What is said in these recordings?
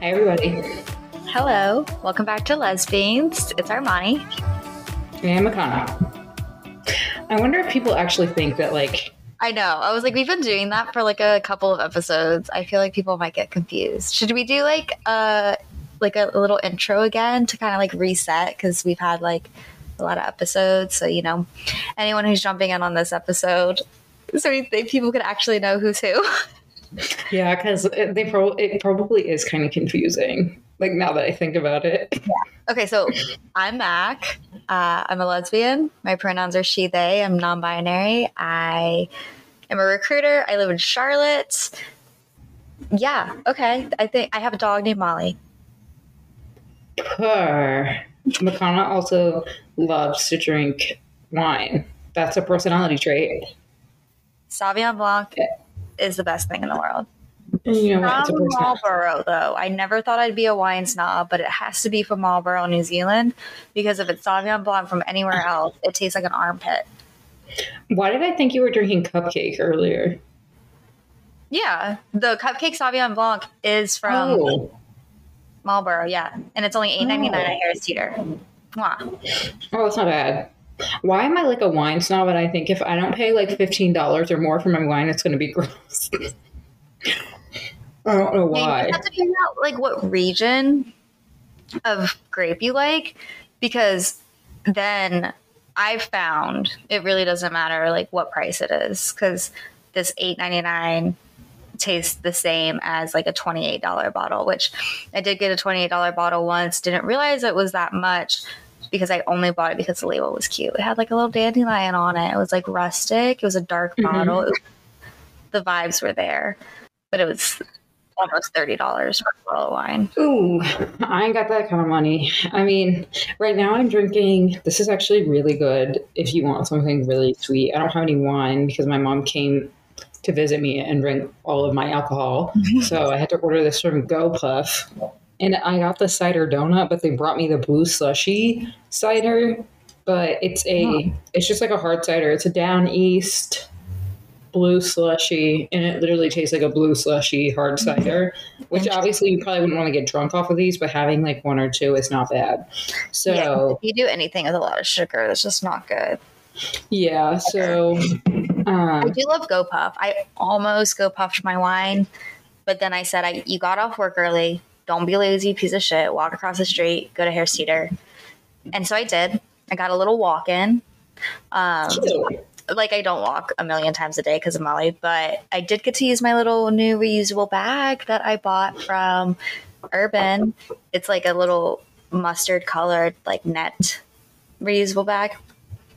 Hi, everybody. Hello, welcome back to Lesbeans. It's Armoni. And Makana. I wonder if people actually think that, like, I know. I was like, we've been doing that for like a couple of episodes. I feel like people might get confused. Should we do like a like a little intro again to kind of like reset because we've had like a lot of episodes. So you know, anyone who's jumping in on this episode, so we think people could actually know who's who. yeah, because they pro- it probably is kind of confusing. Like now that I think about it. Yeah. Okay, so I'm Mak. Uh, I'm a lesbian. My pronouns are she, they. I'm non binary. I am a recruiter. I live in Charlotte. Yeah, okay. I think I have a dog named Molly. Purr. Makana also loves to drink wine. That's a personality trait. Sauvignon Blanc yeah. Is the best thing in the world. You know from Marlborough, though. I never thought I'd be a wine snob, but it has to be from Marlborough, New Zealand, because if it's Sauvignon Blanc from anywhere else, it tastes like an armpit. Why did I think you were drinking cupcake earlier? Yeah, the cupcake Sauvignon Blanc is from oh. Marlborough, yeah, and it's only eight ninety nine oh. at Harris Teeter. Mwah. Oh, it's not bad. Why am I like a wine snob? And I think if I don't pay like fifteen dollars or more for my wine, it's going to be gross. I don't know why. You have to figure out like what region of grape you like, because then I've found it really doesn't matter like what price it is, because this eight ninety nine tastes the same as like a twenty eight dollar bottle. Which I did get a twenty eight dollar bottle once. Didn't realize it was that much because I only bought it because the label was cute. It had like a little dandelion on it. It was like rustic. It was a dark mm-hmm. bottle. Was, the vibes were there, but it was almost thirty dollars for a bottle of wine. Ooh, I ain't got that kind of money. I mean, right now I'm drinking. This is actually really good. If you want something really sweet, I don't have any wine because my mom came to visit me and drink all of my alcohol, so I had to order this from GoPuff. And I got the cider donut, but they brought me the blue slushy cider. But it's a, it's just like a hard cider. It's a Downeast blue slushy, and it literally tastes like a blue slushy hard cider, which obviously you probably wouldn't want to get drunk off of these, but having like one or two is not bad. So yeah, if you do anything with a lot of sugar, it's just not good. Yeah. So um, I do love GoPuff. I almost GoPuffed my wine, but then I said, "I you got off work early. Don't be lazy, piece of shit. Walk across the street. Go to Harris Teeter. And so I did. I got a little walk in. Um, like I don't walk a million times a day because of Molly, but I did get to use my little new reusable bag that I bought from Urban. It's like a little mustard colored like net reusable bag.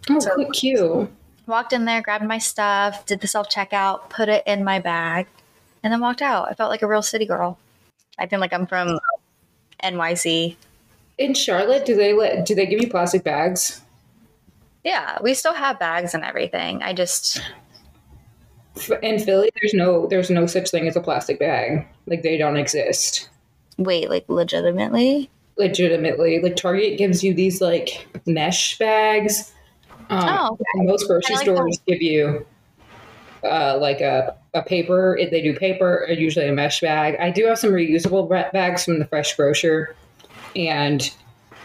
Oh, so cute. Walked in there, grabbed my stuff, did the self checkout, put it in my bag, and then walked out. I felt like a real city girl. I feel like I'm from NYC. In Charlotte, do they let do they give you plastic bags? Yeah, we still have bags and everything. I just in Philly, there's no there's no such thing as a plastic bag. Like they don't exist. Wait, like legitimately? Legitimately, like Target gives you these like mesh bags. Um, oh, okay. most grocery like stores that. give you uh, like a, a paper. If they do paper, usually a mesh bag. I do have some reusable bags from the Fresh Grocer, and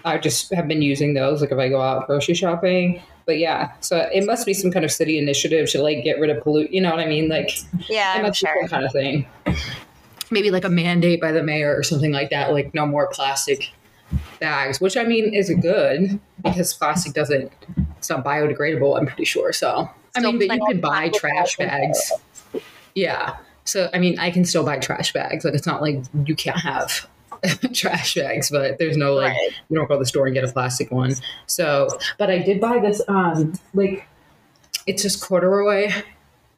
I just have been using those like if I go out grocery shopping. But yeah, so it must be some kind of city initiative to like get rid of pollute. You know what I mean? Like yeah, it must sure. some kind of thing. Maybe like a mandate by the mayor or something like that. Like no more plastic bags, which I mean is good because plastic doesn't it's not biodegradable. I'm pretty sure. So I mean, but you can buy trash bags. Yeah. So I mean, I can still buy trash bags. Like it's not like you can't have trash bags, but there's no like right. you don't go to the store and get a plastic one. So, but I did buy this um like it's just corduroy.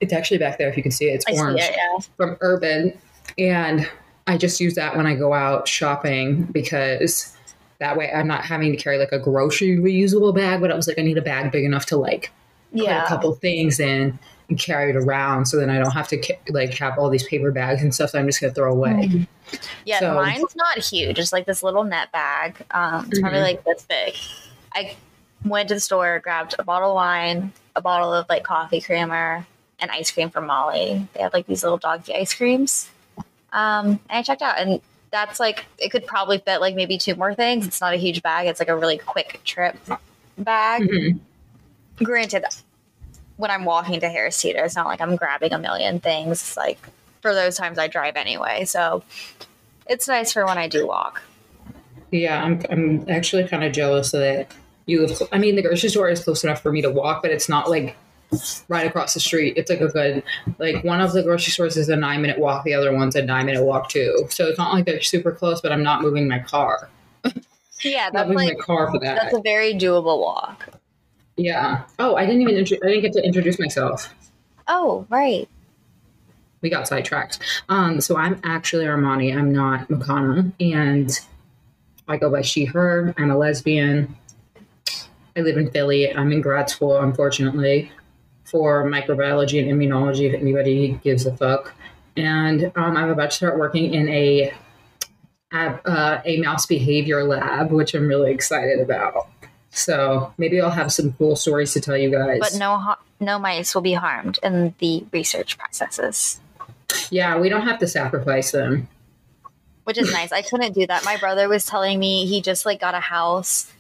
It's actually back there if you can see it. It's I orange it, yeah. from Urban, and I just use that when I go out shopping because that way I'm not having to carry like a grocery reusable bag. But I was like, I need a bag big enough to like yeah. put a couple things in and carry it around so then I don't have to like have all these paper bags and stuff that I'm just going to throw away. Mm-hmm. Yeah, so, mine's not huge. It's like this little net bag. Um, it's mm-hmm. probably like this big. I went to the store, grabbed a bottle of wine, a bottle of like coffee creamer, and ice cream from Molly. They have like these little doggy ice creams. Um, and I checked out, and that's like it could probably fit like maybe two more things. It's not a huge bag. It's like a really quick trip bag. Mhm. Granted, when I'm walking to Harris Teeter, it's not like I'm grabbing a million things. It's like for those times I drive anyway. So it's nice for when I do walk. Yeah, I'm I'm actually kind of jealous that you live. cl- I mean, the grocery store is close enough for me to walk, but it's not like right across the street. It's like a good like one of the grocery stores is a nine minute walk, the other one's a nine minute walk too. So it's not like they're super close, but I'm not moving my car. Yeah, that's like my car for that. that's a very doable walk. Yeah. Oh, I didn't even intro- I didn't get to introduce myself. Oh, right. We got sidetracked. Um, so I'm actually Armoni. I'm not Makana, and I go by she her. I'm a lesbian. I live in Philly. I'm in grad school, unfortunately, for microbiology and immunology. If anybody gives a fuck, and um, I'm about to start working in a a, uh, a mouse behavior lab, which I'm really excited about. So maybe I'll have some cool stories to tell you guys. But no ha- no mice will be harmed in the research processes. Yeah, we don't have to sacrifice them. which is nice. I couldn't do that. My brother was telling me he just like got a house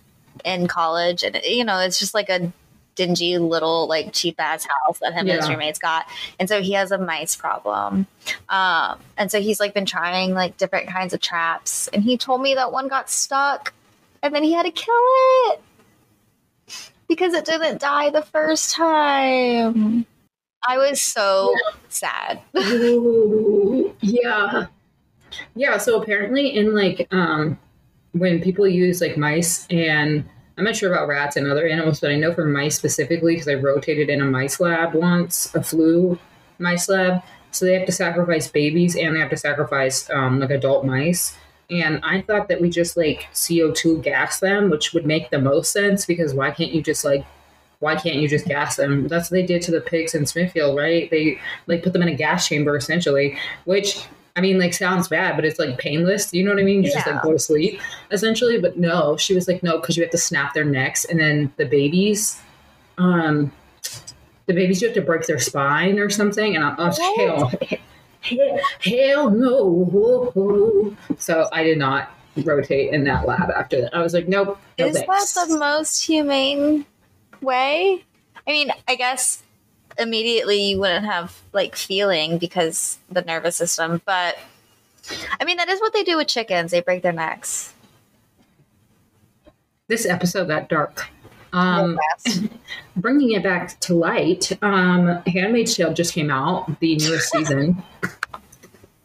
in college, and you know, it's just like a dingy little like cheap ass house that him and his roommates got, and so he has a mice problem. Um, and so he's like been trying like different kinds of traps, and he told me that one got stuck, and then he had to kill it because it didn't die the first time. I was so sad. Yeah. Yeah, so apparently in like um when people use like mice and I'm not sure about rats and other animals, but I know for mice specifically because I rotated in a mice lab once, a flu mice lab. So they have to sacrifice babies and they have to sacrifice um, like adult mice. And I thought that we just like CO2 gas them, which would make the most sense because why can't you just like why can't you just gas them? That's what they did to the pigs in Smithfield, right? They like put them in a gas chamber essentially, which I mean, like sounds bad, but it's like painless. You know what I mean? You just like go to sleep essentially. But no, she was like, no, because you have to snap their necks, and then the babies, um, the babies you have to break their spine or something. And I, I was hell, hell, hell no. So I did not rotate in that lab after that. I was like, nope. No Is thanks. that the most humane way? I mean, I guess immediately you wouldn't have like feeling because the nervous system, but I mean that is what they do with chickens. They break their necks. this episode got dark. Um, bringing it back to light, um, Handmaid's Tale just came out, the newest season.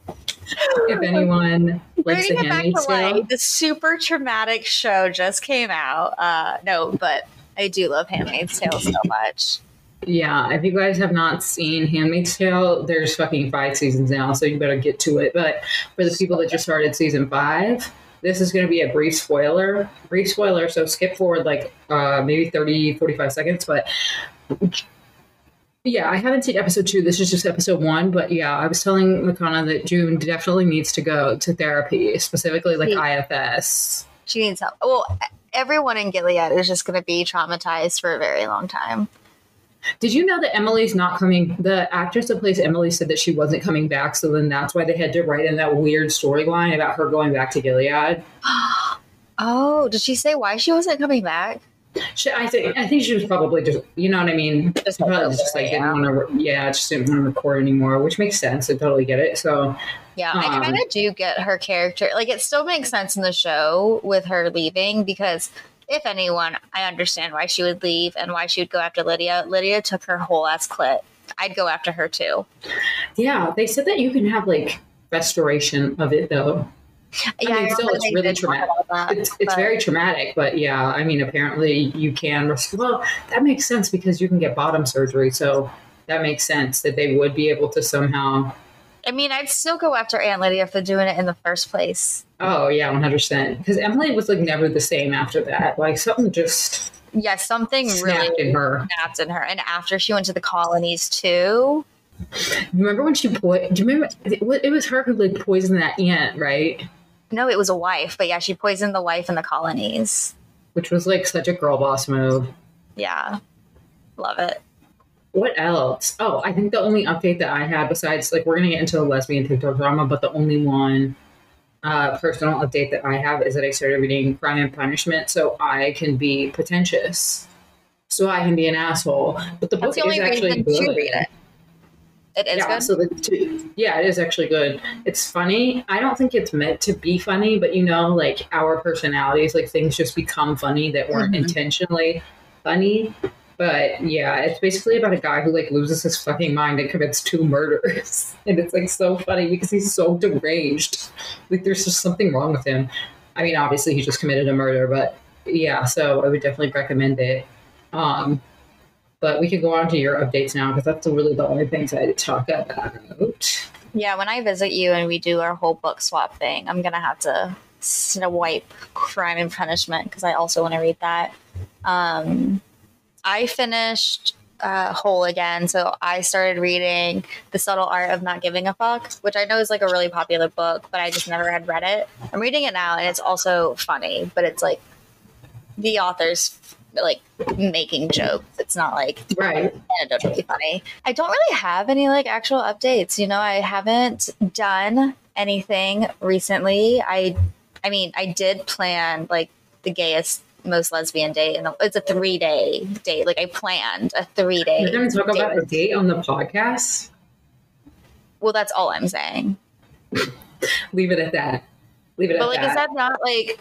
if anyone likes the Bringing back Handmaid's Tale, the super traumatic show just came out. Uh, no, but I do love Handmaid's Tale so much. yeah, if you guys have not seen Handmaid's Tale, there's fucking five seasons now, so you better get to it. But for the people that just started season five, this is going to be a brief spoiler. Brief spoiler, so skip forward like uh, maybe 30, 45 seconds. But yeah, I haven't seen episode two. This is just episode one. But yeah, I was telling Makana that June definitely needs to go to therapy, specifically like Yeah. IFS. She needs help. Well, everyone in Gilead is just going to be traumatized for a very long time. Did you know that Emily's not coming? The actress that plays Emily said that she wasn't coming back, so then that's why they had to write in that weird storyline about her going back to Gilead. Oh, did she say why she wasn't coming back? She, I think I think she was probably just, you know what I mean. Just Probably like, just like yeah. didn't want to, yeah, just didn't want to record anymore, which makes sense. I totally get it. So Yeah, I Um, kind of do get her character. Like, it still makes sense in the show with her leaving because, if anyone, I understand why she would leave and why she would go after Lydia. Lydia took her whole ass clit. I'd go after her too. yeah, they said that you can have like restoration of it though. Yeah, mean, still, it's really traumatic. that, It's it's but- very traumatic, but yeah, I mean, apparently you can. Well, that makes sense because you can get bottom surgery, so that makes sense that they would be able to somehow. I mean, I'd still go after Aunt Lydia for doing it in the first place. Oh yeah, one hundred percent. Because Emily was like never the same after that. Like something just Yeah, something snapped really in her. snapped in her. And after she went to the colonies too. Remember when she po- Do you remember? It it was her who like poisoned that aunt, right? No, it was a wife, but yeah, she poisoned the wife in the colonies. Which was like such a girl boss move. Yeah, love it. What else? Oh, I think the only update that I had besides like we're gonna get into the lesbian TikTok drama, but the only one uh, personal update that I have is that I started reading Crime and Punishment so I can be pretentious. So I can be an asshole. But the book the is actually good. to read it. It is yeah, good. so the two, yeah, it is actually good. It's funny. I don't think it's meant to be funny, but you know, like our personalities, like things just become funny that weren't Mhm. intentionally funny. But yeah, it's basically about a guy who like loses his fucking mind and commits two murders, and it's like so funny because he's so deranged. Like there's just something wrong with him. I mean, obviously he just committed a murder, but yeah. So I would definitely recommend it. Um, but we can go on to your updates now because that's really the only things I talk about. Yeah, when I visit you and we do our whole book swap thing, I'm gonna have to swipe Crime and Punishment because I also want to read that. Um, I finished uh, Whole again, so I started reading The Subtle Art of Not Giving a Fuck, which I know is like a really popular book, but I just never had read it. I'm reading it now, and it's also funny, but it's like the author's like making jokes. It's not like Right. anecdotally funny. I don't really have any like actual updates. You know, I haven't done anything recently. I, I mean, I did plan like the gayest, most lesbian date, and it's a three day date. Like I planned a three day. You're going to talk about a date on the podcast? Well, that's all I'm saying. Leave it at that. Leave it at that. But like, that. is that not like?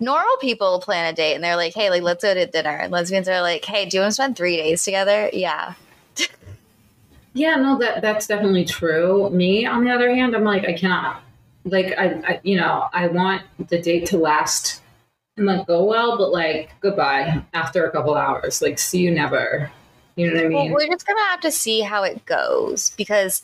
Normal people plan a date and they're like, "Hey, like, let's go to dinner." And lesbians are like, "Hey, do you want to spend three days together?" Yeah, yeah, no, that that's definitely true. Me, on the other hand, I'm like, I cannot. Like, I, I you know, I want the date to last and like go well, but like goodbye after a couple hours. Like, see you never. You know what I Well, mean? we're just gonna have to see how it goes because,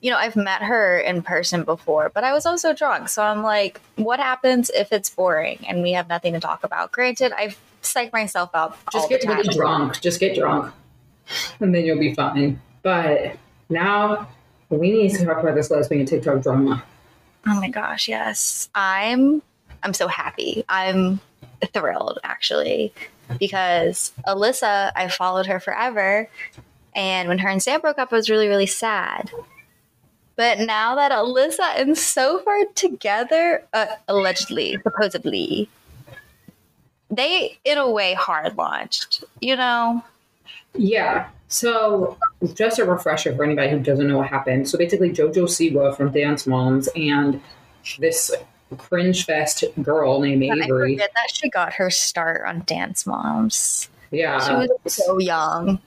you know, I've met her in person before, but I was also drunk. So I'm like, what happens if it's boring and we have nothing to talk about? Granted, I've psyched myself out. Just get really drunk. Just get drunk, and then you'll be fine. But now we need to talk about this lesbian TikTok drama. Oh my gosh, yes. I'm I'm so happy. I'm thrilled actually because Alyssa, I followed her forever and when her and Sam broke up I was really really sad. But now that Alyssa and Soph are together, uh, allegedly, supposedly, they in a way hard launched, you know? Yeah. So, just a refresher for anybody who doesn't know what happened. So, basically, JoJo Siwa from Dance Moms and this cringe fest girl named I Avery. forget that she got her start on Dance Moms. Yeah. She was so young.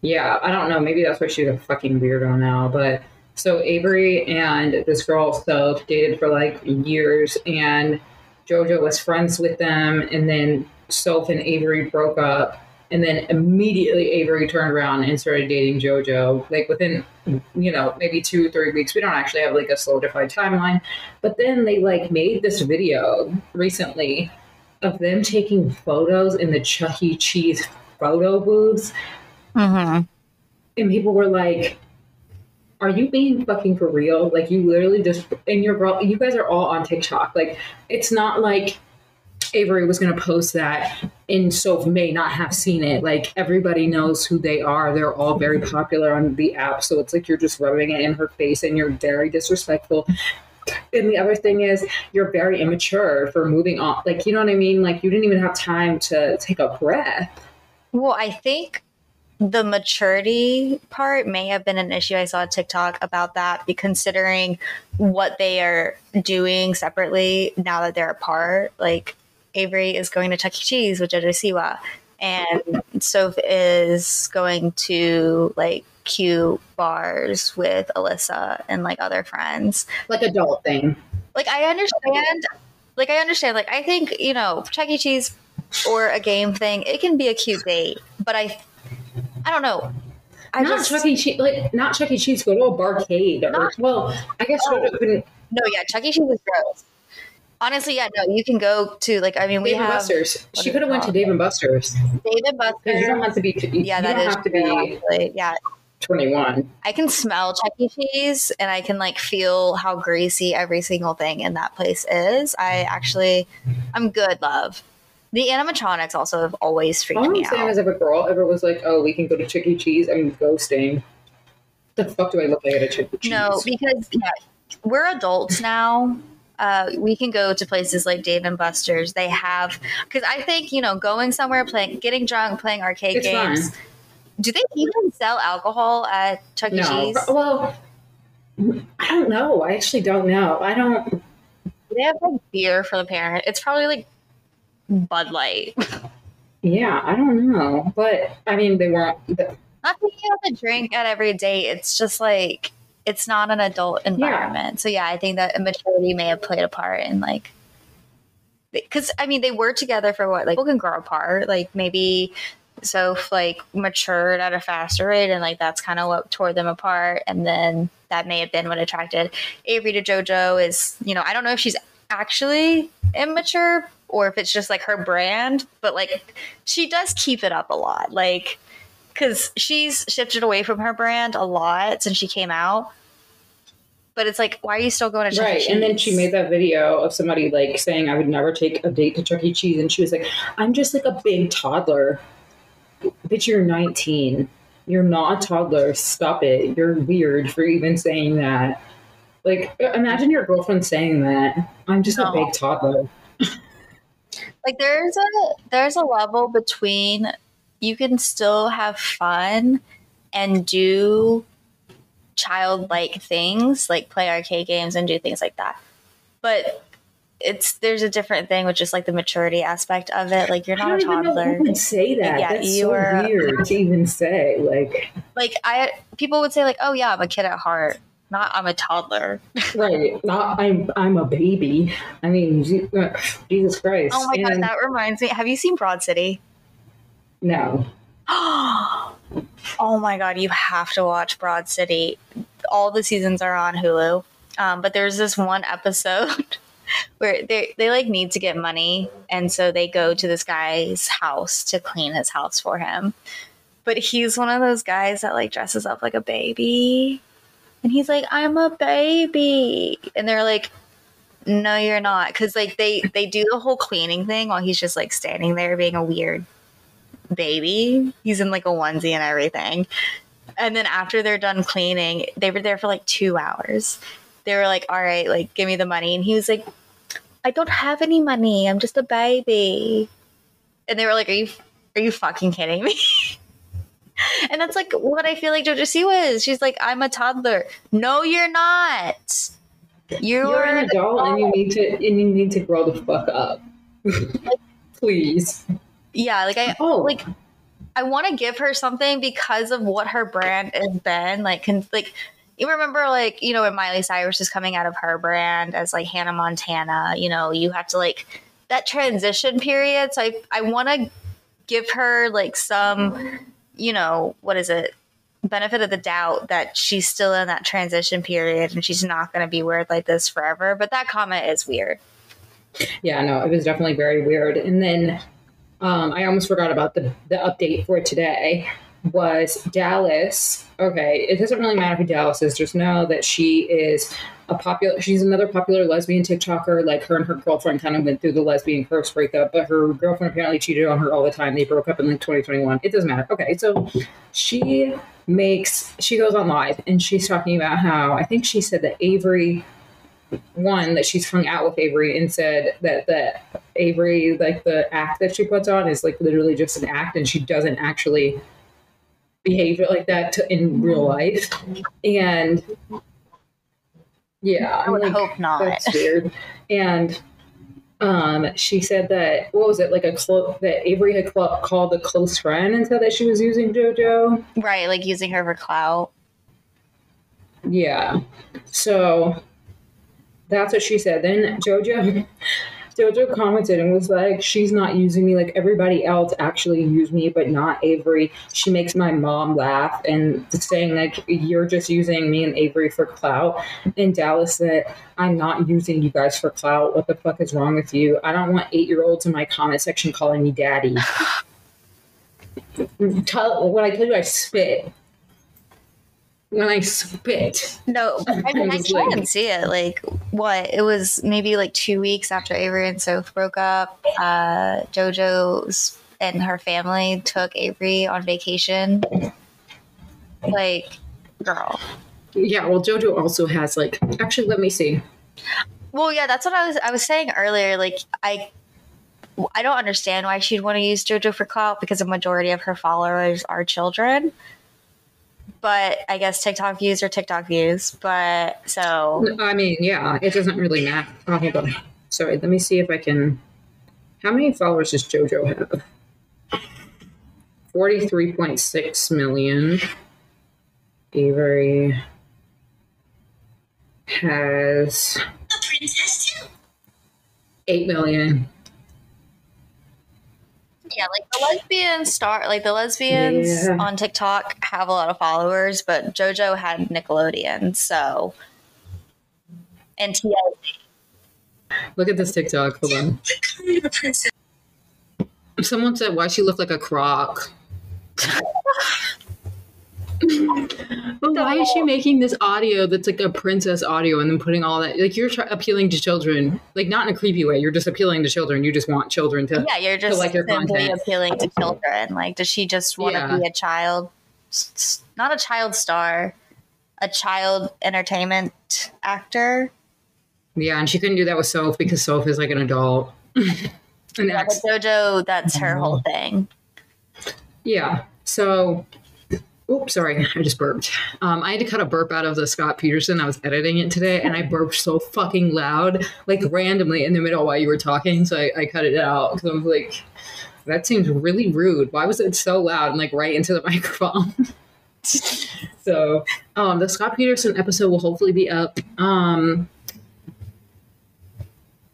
Yeah. I don't know. Maybe that's why she's a fucking weirdo now. But so, Avery and this girl, Soph, dated for like years, and JoJo was friends with them. And then Soph and Avery broke up. And then immediately Avery turned around and started dating JoJo, like within, you know, maybe two, or three weeks. We don't actually have like a solidified timeline. But then they like made this video recently of them taking photos in the Chuck E. Cheese photo booths. Mm-hmm. And people were like, are you being fucking for real? Like you literally just and your girl you guys are all on TikTok. Like it's not like Avery was gonna post that and Soph may not have seen it. Like everybody knows who they are. They're all very popular on the app. So it's like you're just rubbing it in her face and you're very disrespectful. And the other thing is you're very immature for moving on. Like you know what I mean? Like you didn't even have time to take a breath. Well, I think the maturity part may have been an issue. I saw a TikTok about that, considering what they are doing separately now that they're apart. Like Avery is going to Chuck E. Cheese with Jojo Siwa, and Soph is going to like Q bars with Alyssa and like other friends. Like adult thing. Like I understand, like I understand. Like I think you know Chuck E. Cheese or a game thing, it can be a cute date, but I, I don't know. I not just Chuck E. Cheese, like not Chuck E. Cheese. Go to a barcade. Or, Not- well, I guess Oh. Couldn't. no, yeah, Chuck E. Cheese is gross. Honestly, yeah, no, you can go to like I mean we Dave and have Buster's. She could have went to? Dave and Buster's David Buster. because you don't have to be. yeah, you that don't is have to be actually. Yeah, twenty one. I can smell Chuck E. Cheese and I can like feel how greasy every single thing in that place is. I actually, I'm good, love. The animatronics also have always freaked All I'm me saying out. is, if a girl ever was like, "Oh, we can go to Chuck E. Cheese," I'm ghosting. The fuck do I look like at a Chuck E. Cheese? No, because yeah, we're adults now. Uh, we can go to places like Dave and Buster's. They have because I think you know going somewhere, playing, getting drunk, playing arcade It's games. Do they even sell alcohol at Chuck E. No, Cheese? well, I don't know. I actually don't know. I don't. They have like beer for the parent. It's probably like Bud Light. Yeah, I don't know. But I mean, they weren't. The, Not you have to drink at every date. It's just like it's not an adult environment. So yeah, I think that immaturity may have played a part in like because I mean they were together for what like people can grow apart. Like maybe Soph like matured at a faster rate, and like that's kind of what tore them apart. And then that may have been what attracted Avery to JoJo. Is you know I don't know if she's actually immature or if it's just like her brand, but like she does keep it up a lot. Like because she's shifted away from her brand a lot since she came out. But it's like, why are you still going to Chuck E. right. And then she made that video of somebody like saying, I would never take a date to Chuck E. Cheese. And she was like, I'm just like a big toddler. Bitch, you're 19. You're not a toddler. Stop it. You're weird for even saying that. Like, imagine your girlfriend saying that. I'm just a big toddler. like there's a there's a level between you can still have fun and do childlike things like play arcade games and do things like that but it's there's a different thing which is like the maturity aspect of it like you're I not a don't even know toddler would say that. Yeah, That's you so are- weird to even say. Like, like i people would say like oh yeah i'm a kid at heart not i'm a toddler right? Not I'm. I'm a baby. I mean, uh, Jesus Christ. oh my god that reminds me have you seen broad city no. oh my god, you have to watch Broad City. All the seasons are on Hulu. Um, but there's this one episode where they they like need to get money, and so they go to this guy's house to clean his house for him. But he's one of those guys that like dresses up like a baby, and he's like, "I'm a baby," and they're like. No, you're not, because like they they do the whole cleaning thing while he's just like standing there being a weird baby. He's in like a onesie and everything. And then after they're done cleaning, they were there for like two hours. They were like, all right, like, give me the money. And he was like, I don't have any money. I'm just a baby. And they were like, are you, are you fucking kidding me? and that's like what I feel like JoJo Siwa is. She's like, I'm a toddler. No, you're not. You're, You're an adult and you need to and you need to grow the fuck up. Please. Yeah, like I Oh. like I want to give her something because of what her brand has been. Like, can, like you remember, like you know, when Miley Cyrus is coming out of her brand as like Hannah Montana. You know, you have to like that transition period. So I I want to give her like some, you know, what is it? benefit of the doubt that she's still in that transition period and she's not going to be weird like this forever but that comment is weird Yeah, no, it was definitely very weird. And then um, I almost forgot about the the update for today was Dallas. Okay, it doesn't really matter who Dallas is. Just know that she is a popular. She's another popular lesbian TikToker. Like her and her girlfriend kind of went through the lesbian curse breakup, but her girlfriend apparently cheated on her all the time. They broke up in like 2021. It doesn't matter. Okay, so she makes she goes on live and she's talking about how I think she said that Avery one that she's hung out with Avery and said that that Avery like the act that she puts on is like literally just an act and she doesn't actually behave like that to, in real life. And yeah i would like, hope not. that's weird. And um she said that what was it like a clo- that Avery had cl- called a close friend and said that she was using JoJo? Right like using her for clout. Yeah. So that's what she said. Then Jojo Jojo commented and was like, She's not using me like everybody else actually used me, but not Avery. She makes my mom laugh and saying like you're just using me and Avery for clout. And Dallas said, I'm not using you guys for clout. What the fuck is wrong with you? I don't want eight year olds in my comment section calling me daddy. Tell when I tell you I spit. When I spit. No, I mean, I try like- see it. Like, what? It was maybe like two weeks after Avery and Soph broke up. Uh, JoJo's and her family took Avery on vacation. Like, girl. Yeah, well, JoJo also has like. Actually, let me see. Well, yeah, that's what I was I was saying earlier. Like I I don't understand why she'd want to use JoJo for clout because a majority of her followers are children. But I guess TikTok views are TikTok views. But so I mean, yeah, it doesn't really matter. Oh, hold on. Sorry, let me see if I can. How many followers does JoJo have? 43.6 million. Avery has A princess too. 8 million. Yeah, like the lesbian star, like the lesbians Yeah. on TikTok have a lot of followers, but JoJo had Nickelodeon, so and TLC. Look at this TikTok. Hold on. Becoming a princess. Someone said, why she look like a croc? but why is she making this audio that's like a princess audio and then putting all that? Like, you're appealing to children. Like, not in a creepy way. You're just appealing to children. You just want children to. Yeah, you're just like your simply content. appealing to children. Like, does she just want to Yeah. be a child, not a child star, a child entertainment actor? Yeah, and she couldn't do that with Soph because Soph is like an adult. and Yeah, but JoJo, that's her whole mm-hmm. thing. yeah. So, oops, sorry, I just burped. Um, I had to cut a burp out of the Scott Peterson. I was editing it today, and I burped so fucking loud, like randomly in the middle while you were talking. So I, I cut it out because I was like, that seems really rude. Why was it so loud and like right into the microphone? so, um, the Scott Peterson episode will hopefully be up. Um,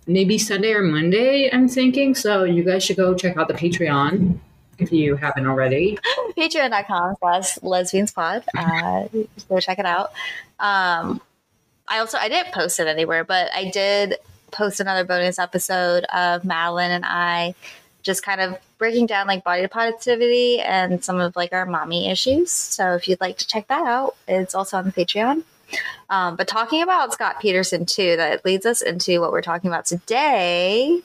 maybe Sunday or Monday, I'm thinking. So you guys should go check out the Patreon if you haven't already. Patreon.com slash lesbeans pod. Uh, go check it out. Um, I also, I didn't post it anywhere, but I did post another bonus episode of Madeline and I just kind of breaking down like body positivity and some of like our mommy issues. So if you'd like to check that out, it's also on the Patreon. Um, but talking about Scott Peterson too, that leads us into what we're talking about today.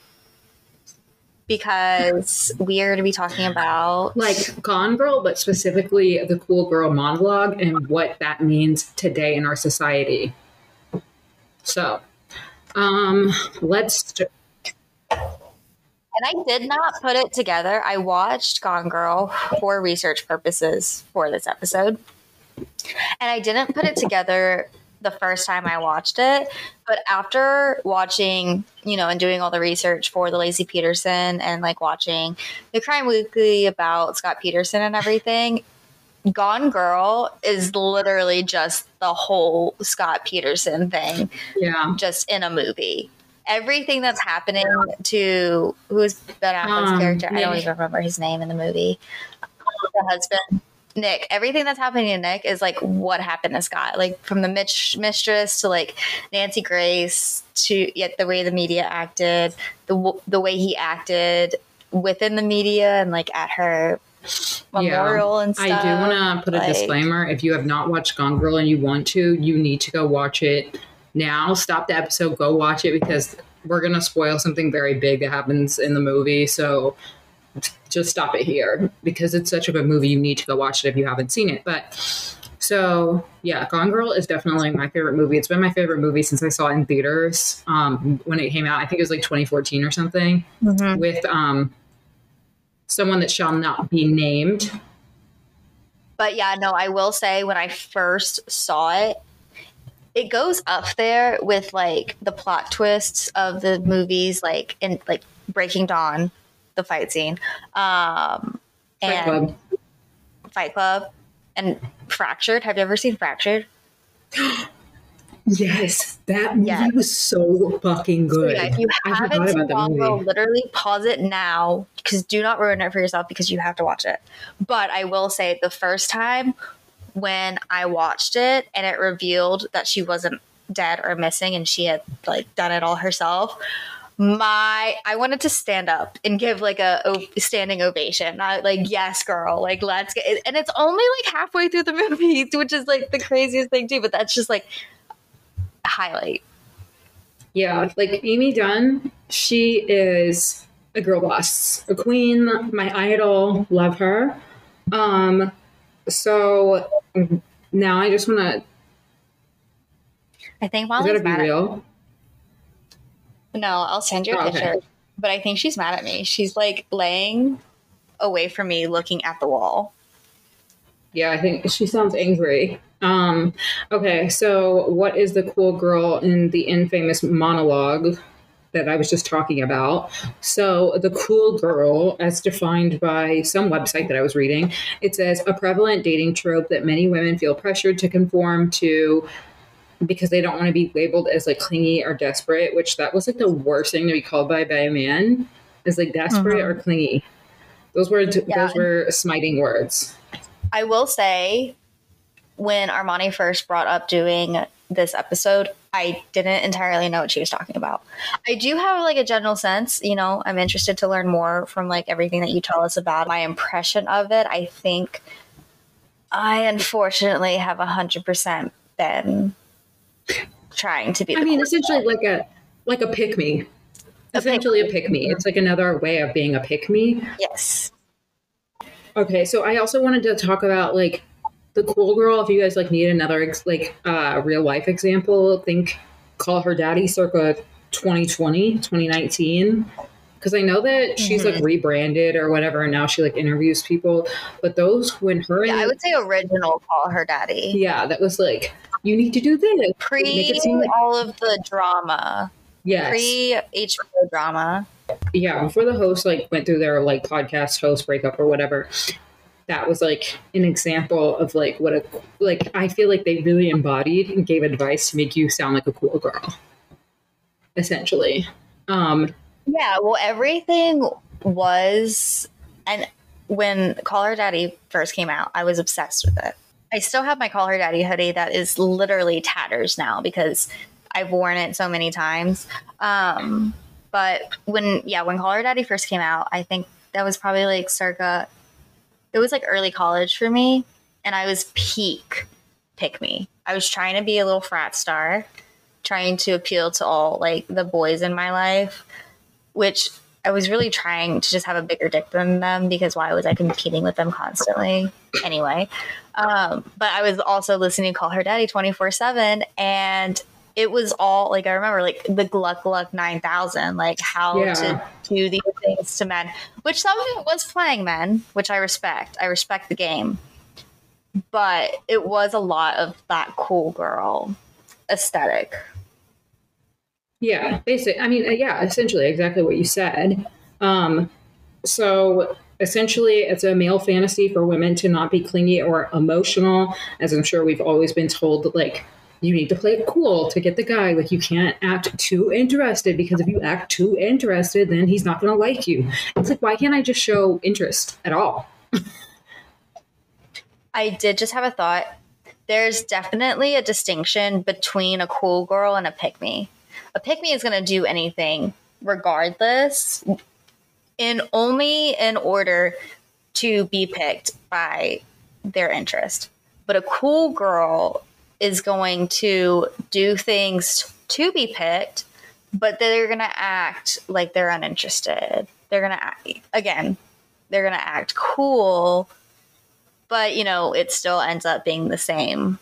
Because we are going to be talking about Like Gone Girl, but specifically the Cool Girl monologue and what that means today in our society. So, um, let's. And I did not put it together. I watched Gone Girl for research purposes for this episode. And I didn't put it together the first time I watched it. But after watching, you know, and doing all the research for the Laci Peterson and like watching the Crime Weekly about Scott Peterson and everything, Gone Girl is literally just the whole Scott Peterson thing Yeah. just in a movie. Everything that's happening to who's Ben Affleck's Um, character, I don't even remember his name in the movie. The husband, Nick. Everything that's happening to Nick is like what happened to Scott. Like from the Mitch mistress to like Nancy Grace to yet the way the media acted, the w- the way he acted within the media and like at her memorial and stuff. I do want to put a like- disclaimer. If you have not watched Gone Girl and you want to, you need to go watch it now. Stop the episode, go watch it because we're going to spoil something very big that happens in the movie. So just stop it here because it's such a good movie. You need to go watch it if you haven't seen it. But so yeah, Gone Girl is definitely my favorite movie. It's been my favorite movie since I saw it in theaters um, when it came out. I think it was like 2014 or something Mhm. with um, someone that shall not be named. But yeah, no, I will say when I first saw it, it goes up there with like the plot twists of the movies, like in like Breaking Dawn, the fight scene, um, Fight and Club. Fight Club, and Fractured. Have you ever seen Fractured? Yes, that movie Yes. was so fucking good. Yeah, if you I haven't seen movie. literally pause it now because do not ruin it for yourself because you have to watch it. But I will say the first time when I watched it and it revealed that she wasn't dead or missing and she had like done it all herself. My, I wanted to stand up and give like a o- standing ovation. I like, yes, girl, like let's get. And it's only like halfway through the movie, which is like the craziest thing too. But that's just like highlight. Yeah, like Amy Dunne, she is a girl boss, a queen, my idol, love her. Um, so now I just want to. I think while I gotta be real. No, I'll send you a Oh, okay. picture. But I think she's mad at me. She's like laying away from me, looking at the wall. Yeah, I think she sounds angry. Um, okay, so what is the cool girl in the infamous monologue that I was just talking about? So, the cool girl, as defined by some website that I was reading, it says a prevalent dating trope that many women feel pressured to conform to because they don't want to be labeled as like clingy or desperate, which that was like the worst thing to be called by by a man is like desperate mm-hmm. or clingy. Those were Yeah. those were smiting words. I will say, when Armoni first brought up doing this episode, I didn't entirely know what she was talking about. I do have like a general sense, you know, I'm interested to learn more from like everything that you tell us about. My impression of it, I think I unfortunately have 100% been trying to be I mean, cool essentially like a like a pick me. Essentially a pick me. It's like another way of being a pick me. Yes. Okay, so I also wanted to talk about like the cool girl. If you guys like need another ex- like uh, real life example, think call her daddy circa 2020, 2019. Because I know that she's Mm-hmm. like rebranded or whatever, and now she like interviews people. But those when her Yeah, and I would say original call her daddy. yeah, that was like you need to do this. Make Pre it seem like all of the drama. yes. Pre HBO drama. yeah before the host like went through their like podcast host breakup or whatever that was like an example of like what a like i feel like they really embodied and gave advice to make you sound like a cool girl essentially um Yeah, well, everything was, and when Call Her Daddy first came out, I was obsessed with it. I still have my Call Her Daddy hoodie that is literally tatters now because I've worn it so many times. Um, but when, yeah, when Call Her Daddy first came out, I think that was probably like circa, it was like early college for me, and I was peak pick me. I was trying to be a little frat star, trying to appeal to all like the boys in my life which I was really trying to just have a bigger dick than them because why was I competing with them constantly anyway? Um, but I was also listening to Call Her Daddy 24 7 and it was all like I remember like the Gluck Gluck 9000, like how Yeah. to do these things to men, which some of it was playing men, which I respect. I respect the game. But it was a lot of that cool girl aesthetic. yeah basically. i mean uh, yeah essentially exactly what you said um so essentially it's a male fantasy for women to not be clingy or emotional as i'm sure we've always been told like you need to play it cool to get the guy like you can't act too interested because if you act too interested then he's not going to like you it's like why can't i just show interest at all I did just have a thought. There's definitely a distinction between a cool girl and a pick me. A pick me is going to do anything regardless, in only in order to be picked by their interest. But a cool girl is going to do things to be picked, but they're going to act like they're uninterested. They're going to act, again, they're going to act cool but you know it still ends up being the same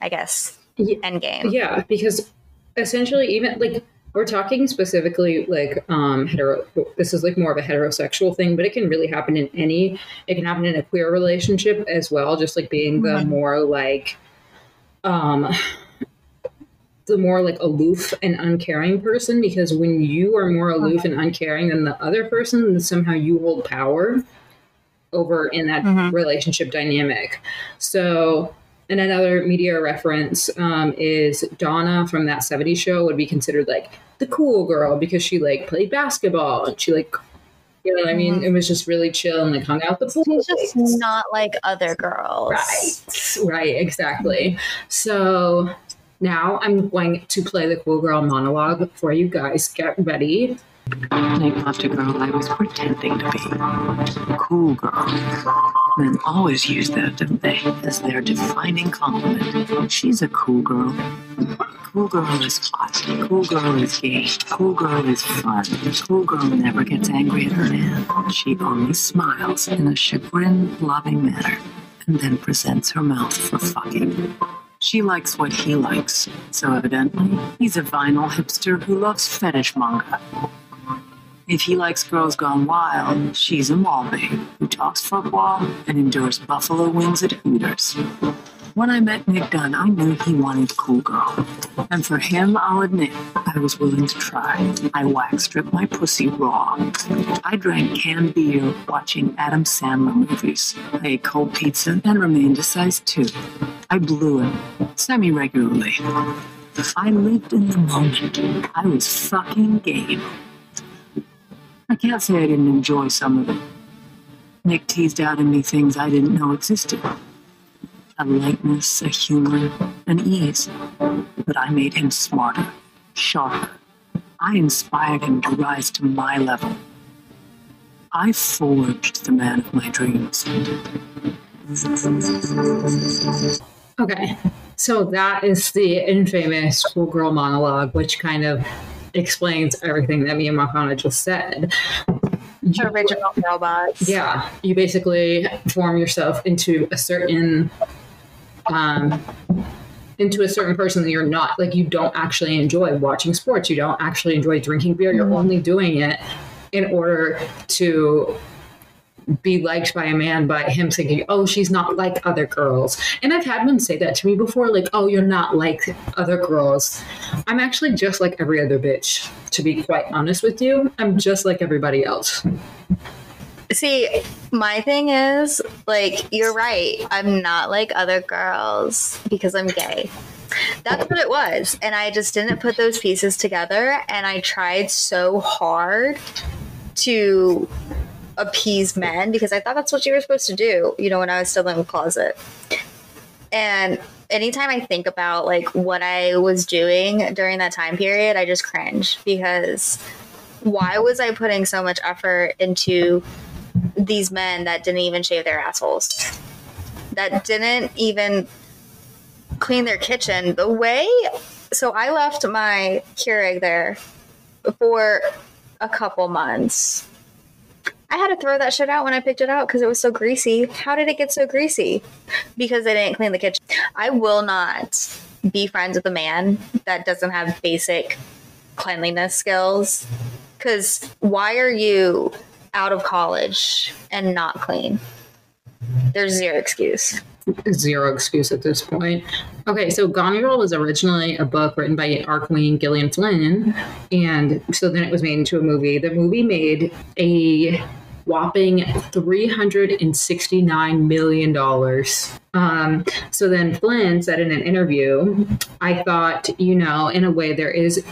i guess end game Yeah, because essentially, even like we're talking specifically like um hetero. This is like more of a heterosexual thing, but it can really happen in any. It can happen in a queer relationship as well. Just like being the Mhm. more like, um, the more like aloof and uncaring person. Because when you are more aloof and uncaring than the other person, then somehow you hold power over in that Mhm. relationship dynamic. So and another media reference um, is Donna from that 70s show would be considered like the cool girl because she like played basketball and she like, you know what I mean? It was just really chill and like hung out the she's just not like other girls Right, right, exactly. So now I'm going to play the cool girl monologue for you guys. Get ready. They loved a girl I was pretending to be. Cool girl. Men always use that, don't they, as their defining compliment. She's a cool girl. Cool girl is hot. Cool girl is gay. Cool girl is fun. Cool girl never gets angry at her man. She only smiles in a chagrin loving manner and then presents her mouth for fucking. She likes what he likes, so evidently, he's a vinyl hipster who loves fetish manga. If he likes Girls Gone Wild, she's a mall babe who talks football and endures buffalo wings at Hooters. When I met Nick Dunne, I knew he wanted a cool girl. And for him, I'll admit, I was willing to try. I wax stripped my pussy raw. I drank canned beer watching Adam Sandler movies. I ate cold pizza and remained a size 2. I blew it, semi-regularly. I lived in the moment. I was fucking game. I can't say I didn't enjoy some of it. Nick teased out in me things I didn't know existed a lightness, a humor, an ease. But I made him smarter, sharper. I inspired him to rise to my level. I forged the man of my dreams. Okay, so that is the infamous cool girl monologue, which kind of explains everything that me and Makana just said. Original robots. Yeah, you basically form yourself into a certain um into a certain person that you're not like you don't actually enjoy watching sports you don't actually enjoy drinking beer you're only doing it in order to be liked by a man by him thinking oh she's not like other girls and i've had men say that to me before like oh you're not like other girls i'm actually just like every other bitch to be quite honest with you i'm just like everybody else See, my thing is, like, you're right. I'm not like other girls because I'm gay. That's what it was. And I just didn't put those pieces together. And I tried so hard to appease men because I thought that's what you were supposed to do, you know, when I was still in the closet. And anytime I think about like what I was doing during that time period, I just cringe because why was I putting so much effort into these men that didn't even shave their assholes? That didn't even clean their kitchen. The way so I left my Keurig there for a couple months. I had to throw that shit out when I picked it out because it was so greasy. How did it get so greasy? Because they didn't clean the kitchen. I will not be friends with a man that doesn't have basic cleanliness skills. Because why are you out of college and not clean? There's zero excuse. zero excuse at this point. Okay, so Gone Girl was originally a book written by our queen Gillian Flynn, and so then it was made into a movie. The movie made a whopping three hundred and sixty nine million dollars. Um, so then Flynn said in an interview, "I thought, you know, in a way there is."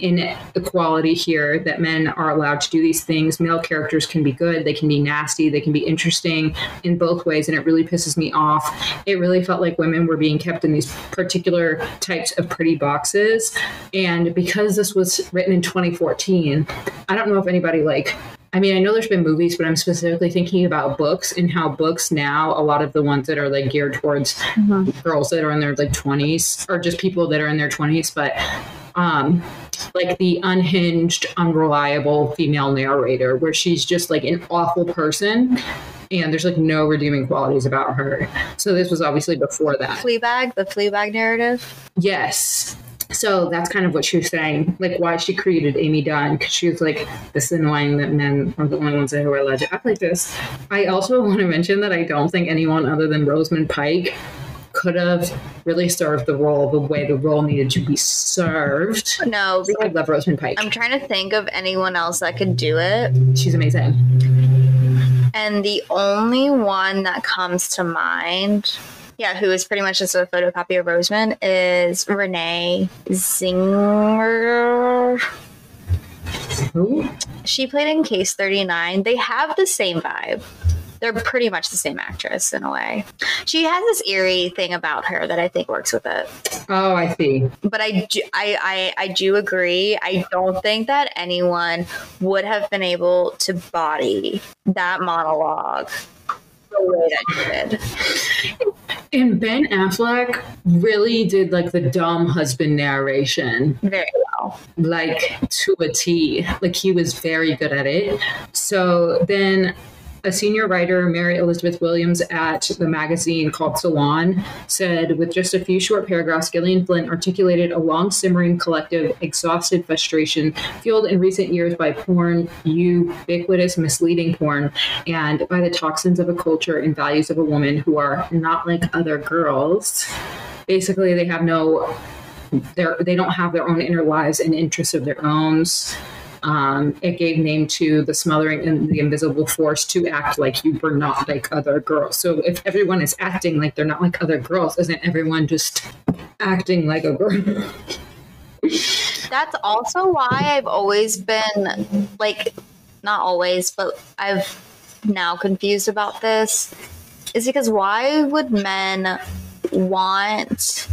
Inequality here that men are allowed to do these things. Male characters can be good, they can be nasty, they can be interesting in both ways, and it really pisses me off. It really felt like women were being kept in these particular types of pretty boxes. And because this was written in 2014, I don't know if anybody like I mean, I know there's been movies, but I'm specifically thinking about books and how books now, a lot of the ones that are like geared towards girls that are in their like 20s or just people that are in their 20s, but um like the unhinged, unreliable female narrator where she's just like an awful person and there's like no redeeming qualities about her. So this was obviously before that. Fleabag, the Fleabag narrative. Yes. So that's kind of what she was saying, like why she created Amy Dunne, because she was like, this is annoying that men are the only ones that are allowed to act like this. I also want to mention that I don't think anyone other than Rosamund Pike could have really served the role the way the role needed to be served. No, I love Rosamund Pike. I'm trying to think of anyone else that could do it. She's amazing. And the only one that comes to mind, yeah, who is pretty much just a photocopy of Rosamund, is Renee Zinger. Who? She played in Case 39. They have the same vibe. They're pretty much the same actress in a way. She has this eerie thing about her that I think works with it. Oh, I see. But I do, I, I, I do agree. I don't think that anyone would have been able to body that monologue the way that she did. And Ben Affleck really did like the dumb husband narration, Very well. like to a T. Like he was very good at it. So then A senior writer, Mary Elizabeth Williams, at the magazine called Salon, said with just a few short paragraphs, Gillian Flynn articulated a long simmering collective, exhausted frustration fueled in recent years by porn, ubiquitous misleading porn, and by the toxins of a culture and values of a woman who are not like other girls. Basically, they have no they're, they don't have their own inner lives and interests of their own. Um, it gave name to the smothering and the invisible force to act like you were not like other girls. So if everyone is acting like they're not like other girls, isn't everyone just acting like a girl? That's also why I've always been like, not always, but I've now confused about this. Is because why would men want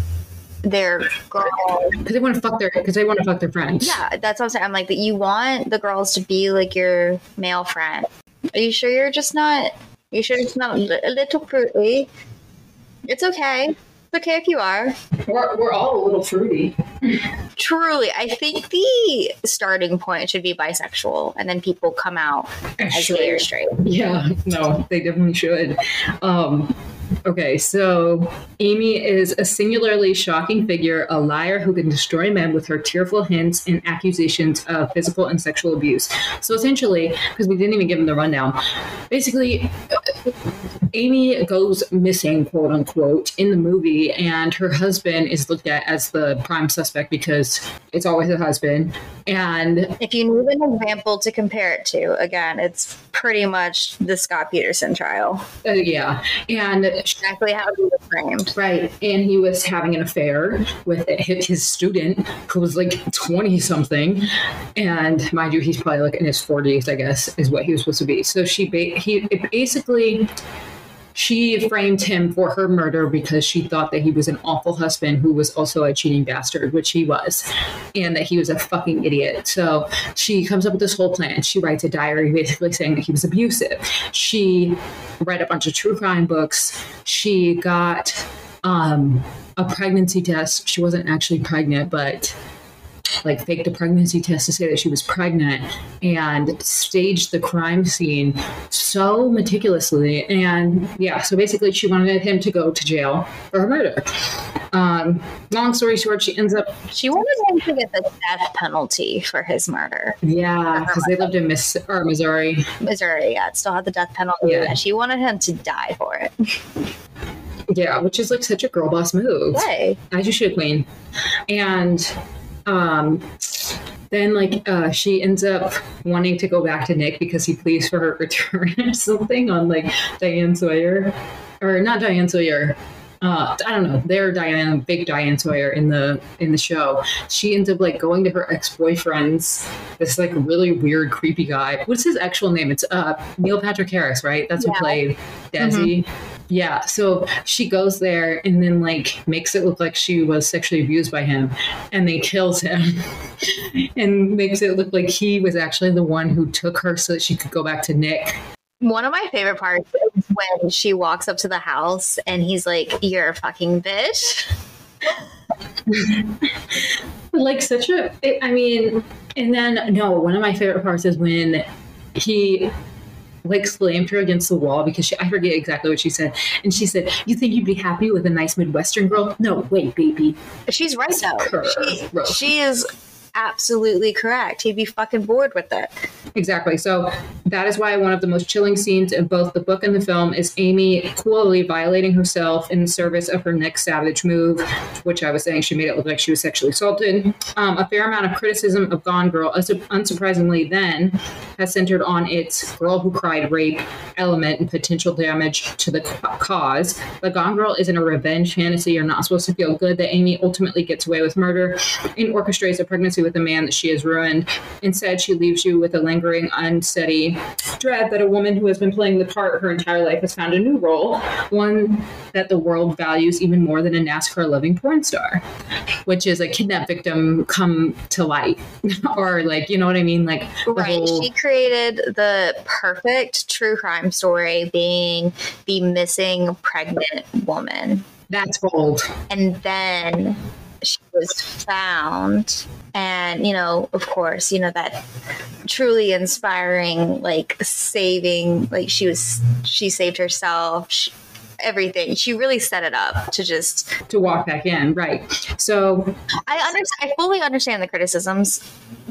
their girl? Because they want to fuck their because they want to fuck their friends. Yeah, that's what I'm saying. I'm like that. You want the girls to be like your male friend. Are you sure you're just not? You sure it's not a little fruity? It's okay. It's okay if you are. We're, we're all a little fruity. Truly, I think the starting point should be bisexual, and then people come out as gay or straight. Yeah, no, they definitely should. Um, okay, so Amy is a singularly shocking figure, a liar who can destroy men with her tearful hints and accusations of physical and sexual abuse. So essentially, because we didn't even give him the rundown, basically, uh, Amy goes missing, quote unquote, in the movie, and her husband is looked at as the prime suspect because it's always the husband. And If you need an example to compare it to, again, it's pretty much the Scott Peterson trial. uh, yeah, and Exactly how it was framed. Right. And he was having an affair with his student who was like 20 something. And mind you, he's probably like in his 40s, I guess, is what he was supposed to be. So she, ba- he basically, she framed him for her murder because she thought that he was an awful husband who was also a cheating bastard, which he was, and that he was a fucking idiot. So she comes up with this whole plan. She writes a diary basically saying that he was abusive. She read a bunch of true crime books. She got um, a pregnancy test. She wasn't actually pregnant, but like faked a pregnancy test to say that she was pregnant and staged the crime scene so meticulously. And yeah, so basically, she wanted him to go to jail for her murder. Um, long story short, she ends up, She wanted him to get the death penalty for his murder. yeah, because they lived in Miss or Missouri. Missouri, yeah, it still had the death penalty. Yeah. She wanted him to die for it. Yeah, which is like such a girl boss move. Way. as you should, Queen. And um, then, like, uh, she ends up wanting to go back to Nick because he pleads for her return or something on like Diane Sawyer, or not Diane Sawyer. Uh, I don't know. They're Diane, big Diane Sawyer in the in the show. She ends up like going to her ex boyfriend's. This like really weird, creepy guy. What's his actual name? It's uh Neil Patrick Harris, right? That's who played Desi. Yeah, so she goes there and then like makes it look like she was sexually abused by him, and then kills him, and makes it look like he was actually the one who took her so that she could go back to Nick. One of my favorite parts when she walks up to the house and he's like, You're a fucking bitch. Like such a, it, I mean, and then no, one of my favorite parts is when he like slammed her against the wall because she, I forget exactly what she said, and she said, "You think you'd be happy with a nice Midwestern girl? No, wait, baby." She's right though. She, she is absolutely correct. He'd be fucking bored with it. Exactly. So that is why one of the most chilling scenes in both the book and the film is Amy coolly violating herself in service of her next savage move, which I was saying she made it look like she was sexually assaulted. Um, a fair amount of criticism of Gone Girl, unsurprisingly, then has centered on its girl who cried rape element and potential damage to the cause. But Gone Girl isn't a revenge fantasy. You're not supposed to feel good that Amy ultimately gets away with murder and orchestrates a pregnancy with a man that she has ruined. Instead, she leaves you with a lingering, unsteady dread that a woman who has been playing the part her entire life has found a new role, one that the world values even more than a NASCAR loving porn star, which is a kidnapped victim come to light. or, like, you know what I mean? Like, Right. whole- She created the perfect true crime story being the missing pregnant woman. that's bold. And then she was found. And, you know, of course, you know, that truly inspiring like saving like she was she saved herself she, everything she really set it up to just to walk back in, right? So I understand. I fully understand the criticisms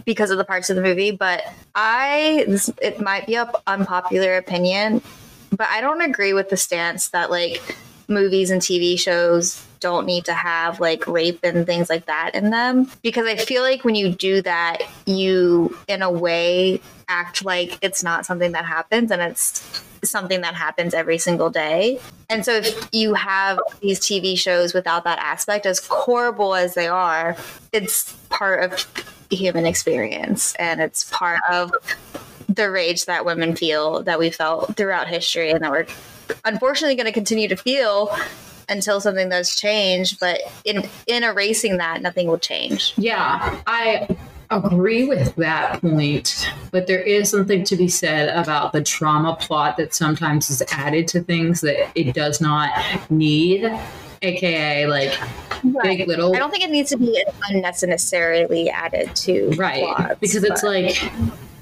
because of the parts of the movie, but I this, it might be a unpopular opinion, but I don't agree with the stance that like movies and TV shows don't need to have like rape and things like that in them because I feel like when you do that, you in a way act like it's not something that happens and it's something that happens every single day. And so if you have these TV shows without that aspect, as horrible as they are, it's part of human experience and it's part of the rage that women feel that we felt throughout history and that we're unfortunately going to continue to feel until something does change but in in erasing that nothing will change. Yeah, I agree with that point, but there is something to be said about the trauma plot that sometimes is added to things that it does not need, aka like big little i don't think it needs to be unnecessarily added to right plots, because it's but- like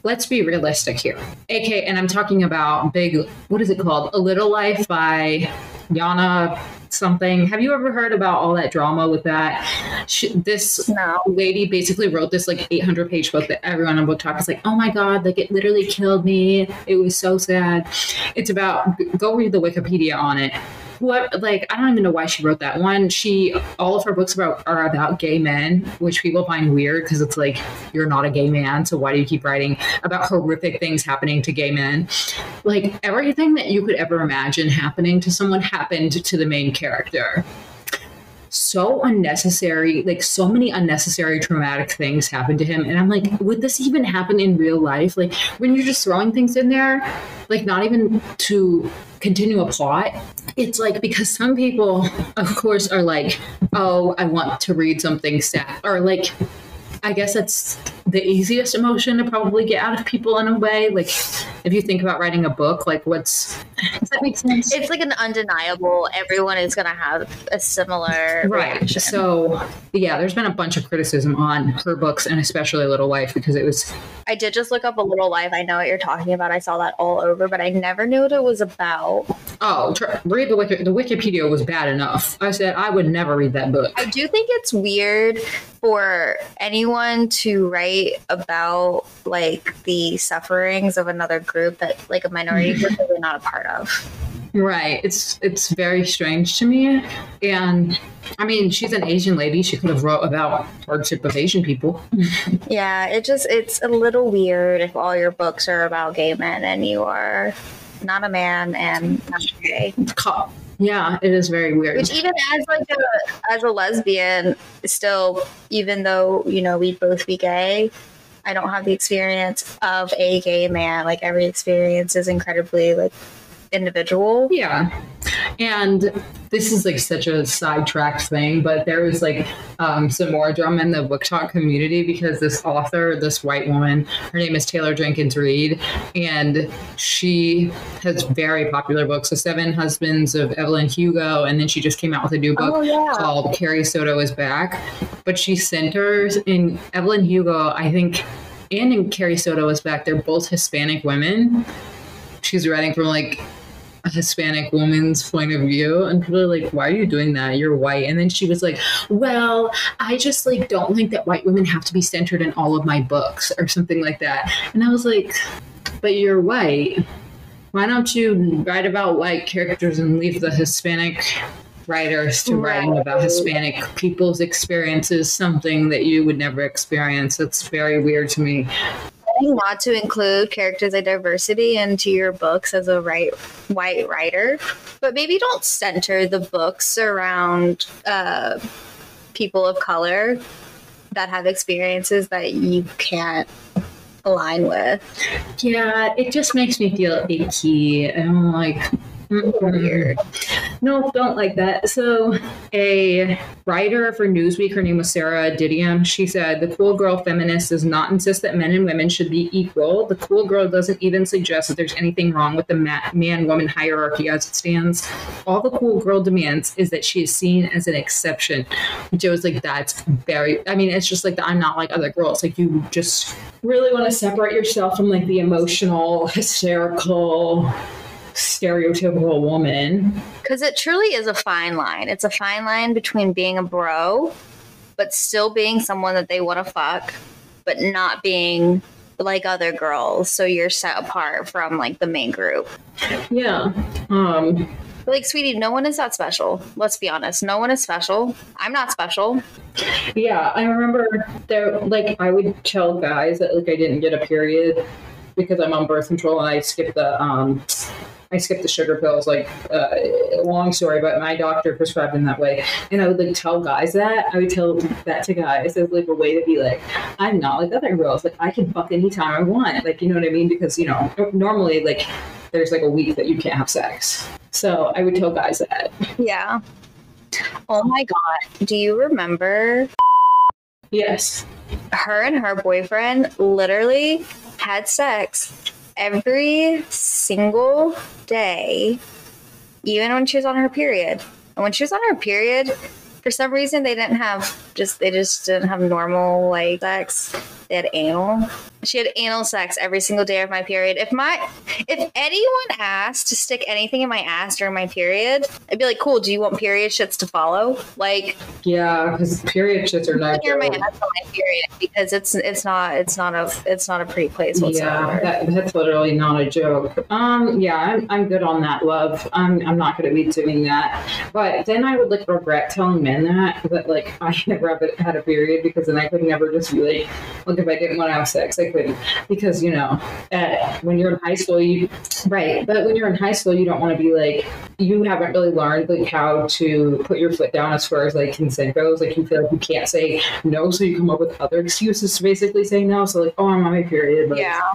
let's be realistic here. Ak and i'm talking about big what is it called? A little life by yana something. Have you ever heard about all that drama with that? She, this no. lady basically wrote this like 800 page book that everyone on BookTok is like oh my god like it literally killed me. It was so sad. It's about go read the wikipedia on it what like i don't even know why she wrote that one. She all of her books about are about gay men which people find weird because it's like you're not a gay man so why do you keep writing about horrific things happening to gay men? Like everything that you could ever imagine happening to someone happened to the main character so unnecessary like so many unnecessary traumatic things happened to him. And i'm like would this even happen in real life? Like when you're just throwing things in there like not even to continue a plot it's like because some people of course are like oh i want to read something sad or like I guess that's the easiest emotion to probably get out of people in a way. Like, if you think about writing a book, like, what's does that make sense? it's like an undeniable everyone is going to have a similar Right. reaction. So, yeah, there's been a bunch of criticism on her books and especially Little Wife because it was, I did just look up a little life. I know what you're talking about. I saw that all over, but I never knew what it was about. oh, tr- read the Wiki- the Wikipedia was bad enough. I said I would never read that book. I do think it's weird for anyone to write about like the sufferings of another group that like a minority mm-hmm. group that they're not a part of. Right. It's it's very strange to me. And I mean, she's an Asian lady. She could have wrote about hardship of Asian people. Yeah, it just it's a little weird if all your books are about gay men and you are not a man and not gay. Yeah, it is very weird. Which even as like a as a lesbian, still even though you know we'd both be gay, I don't have the experience of a gay man. Like every experience is incredibly like individual. Yeah. And this is like such a sidetracked thing, but there was like um, some more drama in the BookTok community because this author, this white woman, her name is Taylor Jenkins Reid, and she has very popular books. The Seven Husbands of Evelyn Hugo, and then she just came out with a new book Oh, yeah. called Carrie Soto is Back. But she centers in Evelyn Hugo, I think, and in Carrie Soto is Back. They're both Hispanic women. She's writing from like a Hispanic woman's point of view, and people are like, "Why are you doing that? You're white." And then she was like, "Well, I just like don't think that white women have to be centered in all of my books or something like that." And I was like, "But you're white. Why don't you write about white characters and leave the Hispanic?" writers to writing about hispanic people's experiences something that you would never experience That's very weird to me Not to include characters of diversity into your books as a right white writer, but maybe don't center the books around uh, people of color that have experiences that you can't align with. Yeah, it just makes me feel icky. I'm like, Mm-hmm. weird. No, don't like that. So, a writer for Newsweek, her name was Sarah Didium, she said, The cool girl feminist does not insist that men and women should be equal. The cool girl doesn't even suggest that there's anything wrong with the man woman hierarchy as it stands. All the cool girl demands is that she is seen as an exception, which I was like, that's very, I mean, it's just like, the, I'm not like other girls. Like, you just really want to separate yourself from like the emotional, hysterical, stereotypical woman. Because it truly is a fine line. It's a fine line between being a bro, but still being someone that they want to fuck, but not being like other girls. So you're set apart from like the main group. Yeah. Um, like, sweetie, no one is that special. Let's be honest. No one is special. I'm not special. Yeah, I remember there. Like, I would tell guys that like I didn't get a period because I'm on birth control and I skip the um, I skipped the sugar pills. Like, uh, long story, but my doctor prescribed them that way. And I would like tell guys that. I would tell that to guys as like a way to be like, I'm not like other girls. Like, I can fuck anytime I want. Like, you know what I mean? Because you know, normally like there's like a week that you can't have sex. So I would tell guys that. Yeah. Oh my God. Do you remember Yes. her and her boyfriend literally had sex every single day, even when she was on her period. And when she was on her period, for some reason they didn't have just they just didn't have normal like sex. They had anal. She had anal sex every single day of my period. If my if anyone asked to stick anything in my ass during my period, I'd be like, "Cool. Do you want period shits to follow?" Like, Yeah, because period shits are not. near my ass on my period because it's it's not it's not a it's not a pretty place Yeah, that, that's literally not a joke. Um, yeah, I'm, I'm good on that, love. I'm, I'm not going to be doing that. But then I would like regret telling men that that like I never had a period because then I could never just be like, look, if I didn't want to have sex, I couldn't because you know, uh, when you're in high school, you right. But when you're in high school, you don't want to be like you haven't really learned like how to put your foot down as far as like consent goes. Like you feel like you can't say no, so you come up with other excuses to basically say no. So like, oh, I'm on my period. Like, yeah.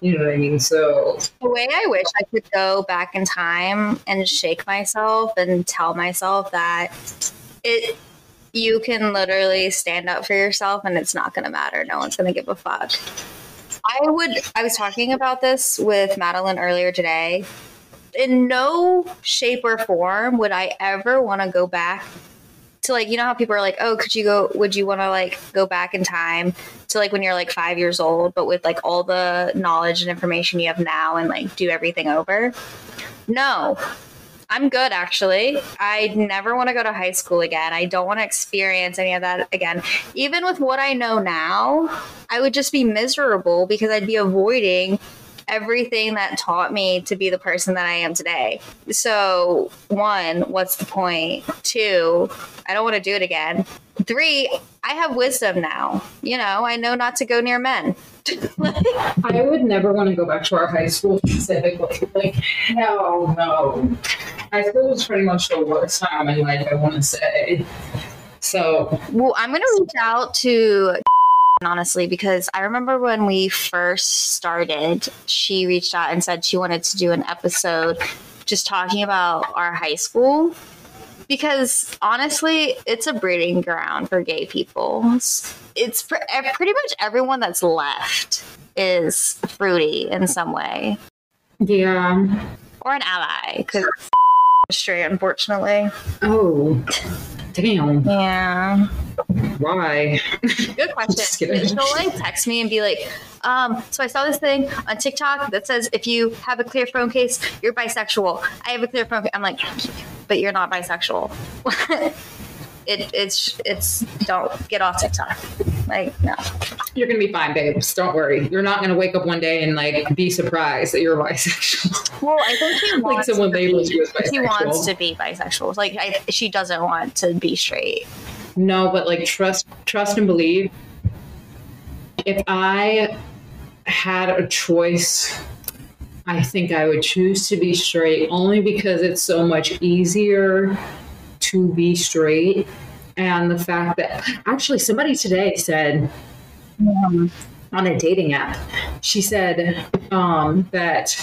you know what I mean? So The way I wish I could go back in time and shake myself and tell myself that it you can literally stand up for yourself and it's not going to matter. No one's going to give a fuck. I would I was talking about this with Madeline earlier today. In no shape or form would I ever want to go back to like you know how people are like, "Oh, could you go would you want to like go back in time to like when you're like 5 years old but with like all the knowledge and information you have now and like do everything over?" No. I'm good actually. I never want to go to high school again. I don't want to experience any of that again. Even with what I know now, I would just be miserable because I'd be avoiding everything that taught me to be the person that I am today. So, one, what's the point? Two, I don't want to do it again. Three, I have wisdom now. You know, I know not to go near men. I would never want to go back to our high school specifically. Like, hell no. High school was pretty much the worst time in life, I want to say. So, Well, I'm going to reach out to honestly because I remember when we first started, she reached out and said she wanted to do an episode just talking about our high school because honestly, it's a breeding ground for gay people. It's, it's pr- eh, pretty much everyone that's left is fruity in some way yeah. or an ally because straight, unfortunately. Oh, damn. Yeah. Why? Good question. She'll like text me and be like, um, so I saw this thing on TikTok that says if you have a clear phone case, you're bisexual. I have a clear phone case. I'm like, but you're not bisexual. it, it's it's don't get off TikTok. Like no. You're going to be fine, babes. Don't worry. You're not going to wake up one day and like be surprised that you're bisexual. Well, I think like wants someone to labels be, you as bisexual. she wants to be bisexual. Like I, she doesn't want to be straight. No, but like trust trust and believe. If I had a choice, I think I would choose to be straight only because it's so much easier to be straight. And the fact that actually somebody today said on a dating app, she said um, that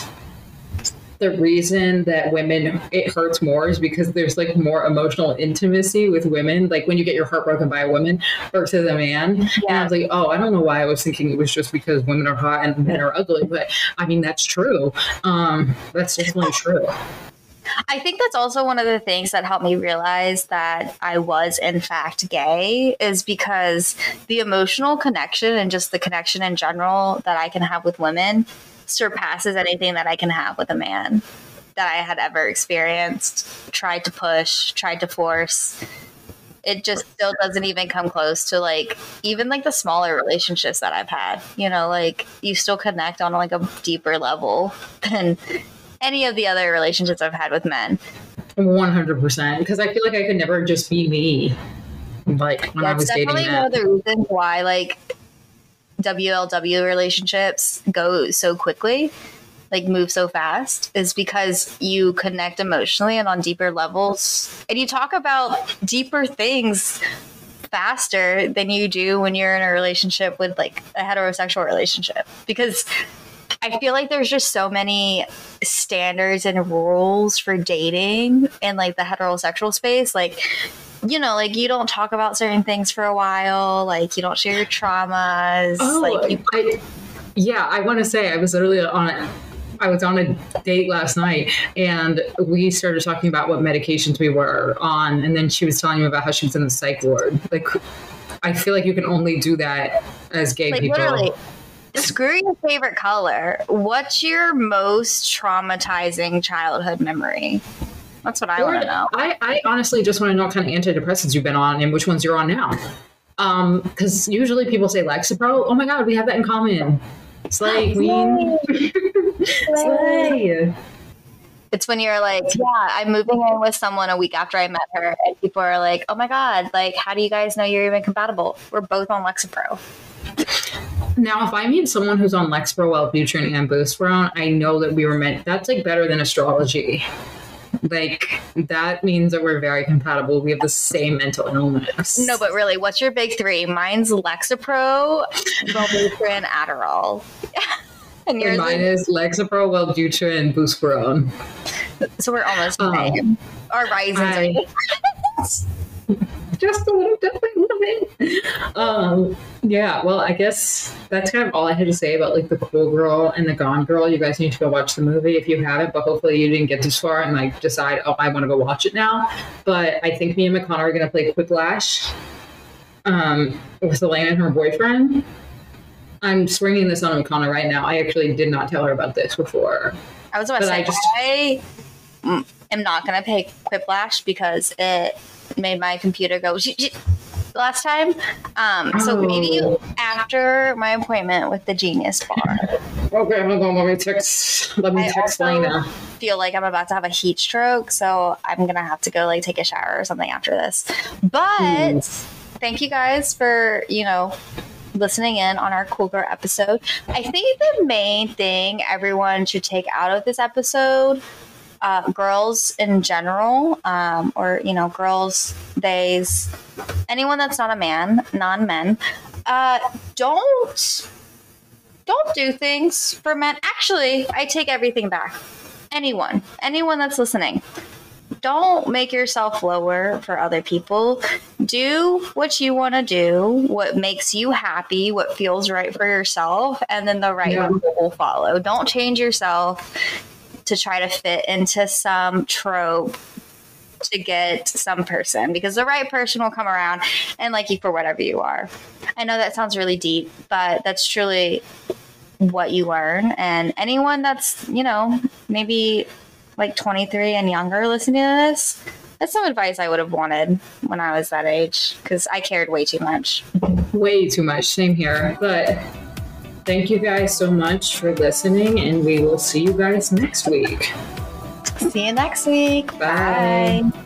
the reason that women it hurts more is because there's like more emotional intimacy with women. Like when you get your heart broken by a woman versus a man. yeah. And I was like, oh, I don't know why I was thinking it was just because women are hot and men are ugly, but I mean that's true. Um, that's definitely true. I think that's also one of the things that helped me realize that I was in fact gay is because the emotional connection and just the connection in general that I can have with women surpasses anything that I can have with a man that I had ever experienced, tried to push, tried to force. It just still doesn't even come close to like even like the smaller relationships that I've had. You know, like you still connect on like a deeper level than any of the other relationships I've had with men. One hundred percent. Because I feel like I could never just be me. Like when I That's was dating definitely one of the reasons why like WLW relationships go so quickly, like move so fast, is because you connect emotionally and on deeper levels, and you talk about deeper things faster than you do when you're in a relationship with like a heterosexual relationship because I feel like there's just so many standards and rules for dating in like the heterosexual space. Like, you know, like you don't talk about certain things for a while. Like you don't share your traumas. Oh, like you, I, yeah, I want to say I was literally on a, I was on a date last night and we started talking about what medications we were on. And then she was telling me about how she was in the psych ward. Like, I feel like you can only do that as gay like people. literally. Screw your favorite color. What's your most traumatizing childhood memory? That's what I want to know. I, I honestly just want to know what kind of antidepressants you've been on and which ones you're on now. Um, because usually people say Lexapro. Oh my god, we have that in common. Slay queen. Slay. It's when you're like, yeah, I'm moving in with someone a week after I met her, and people are like, oh my god, like, how do you guys know you're even compatible? We're both on Lexapro. Now, if I meet someone who's on Lexapro, Wellbutrin, and buspirone, I know that we were meant. That's like better than astrology. Like that means that we're very compatible. We have the same mental illness. No, but really, what's your big three? Mine's Lexapro, Wellbutrin, Adderall. and And yours mine is, Lexapro, Wellbutrin, and buspirone. so we're almost Um, the same. Our risings I- are just a little bit, a little bit. Um, yeah, well, I guess that's kind of all I had to say about like the cool girl and the gone girl. You guys need to go watch the movie if you haven't, but hopefully you didn't get this far and like decide, oh, I want to go watch it now. But I think me and McConnell are gonna play Quiplash um, with Elaine and her boyfriend. I'm springing this on McConnell right now. I actually did not tell her about this before. I was about to But say, I just- I am not going to pay Quiplash because it made my computer go last time. Um, so maybe Oh. after my appointment with the Genius Bar, Okay, hold on. Let me text. Let me I text Lena. feel like I'm about to have a heat stroke, so I'm gonna have to go like take a shower or something after this. But Hmm. thank you guys for you know listening in on our cool girl episode. I think the main thing everyone should take out of this episode, uh, girls in general, um, or you know, girls, theys, anyone that's not a man, non-men, uh, don't don't do things for men. Actually, I take everything back. Anyone, anyone that's listening, don't make yourself lower for other people. Do what you want to do, what makes you happy, what feels right for yourself, and then the right Yeah. people will follow. Don't change yourself to try to fit into some trope to get some person because the right person will come around and like you for whatever you are. I know that sounds really deep, but that's truly what you learn. And anyone that's, you know, maybe like 23 and younger listening to this, that's some advice I would have wanted when I was that age because I cared way too much. way too much. Same here. But thank you guys so much for listening, and we will see you guys next week. See you next week. Bye. Bye.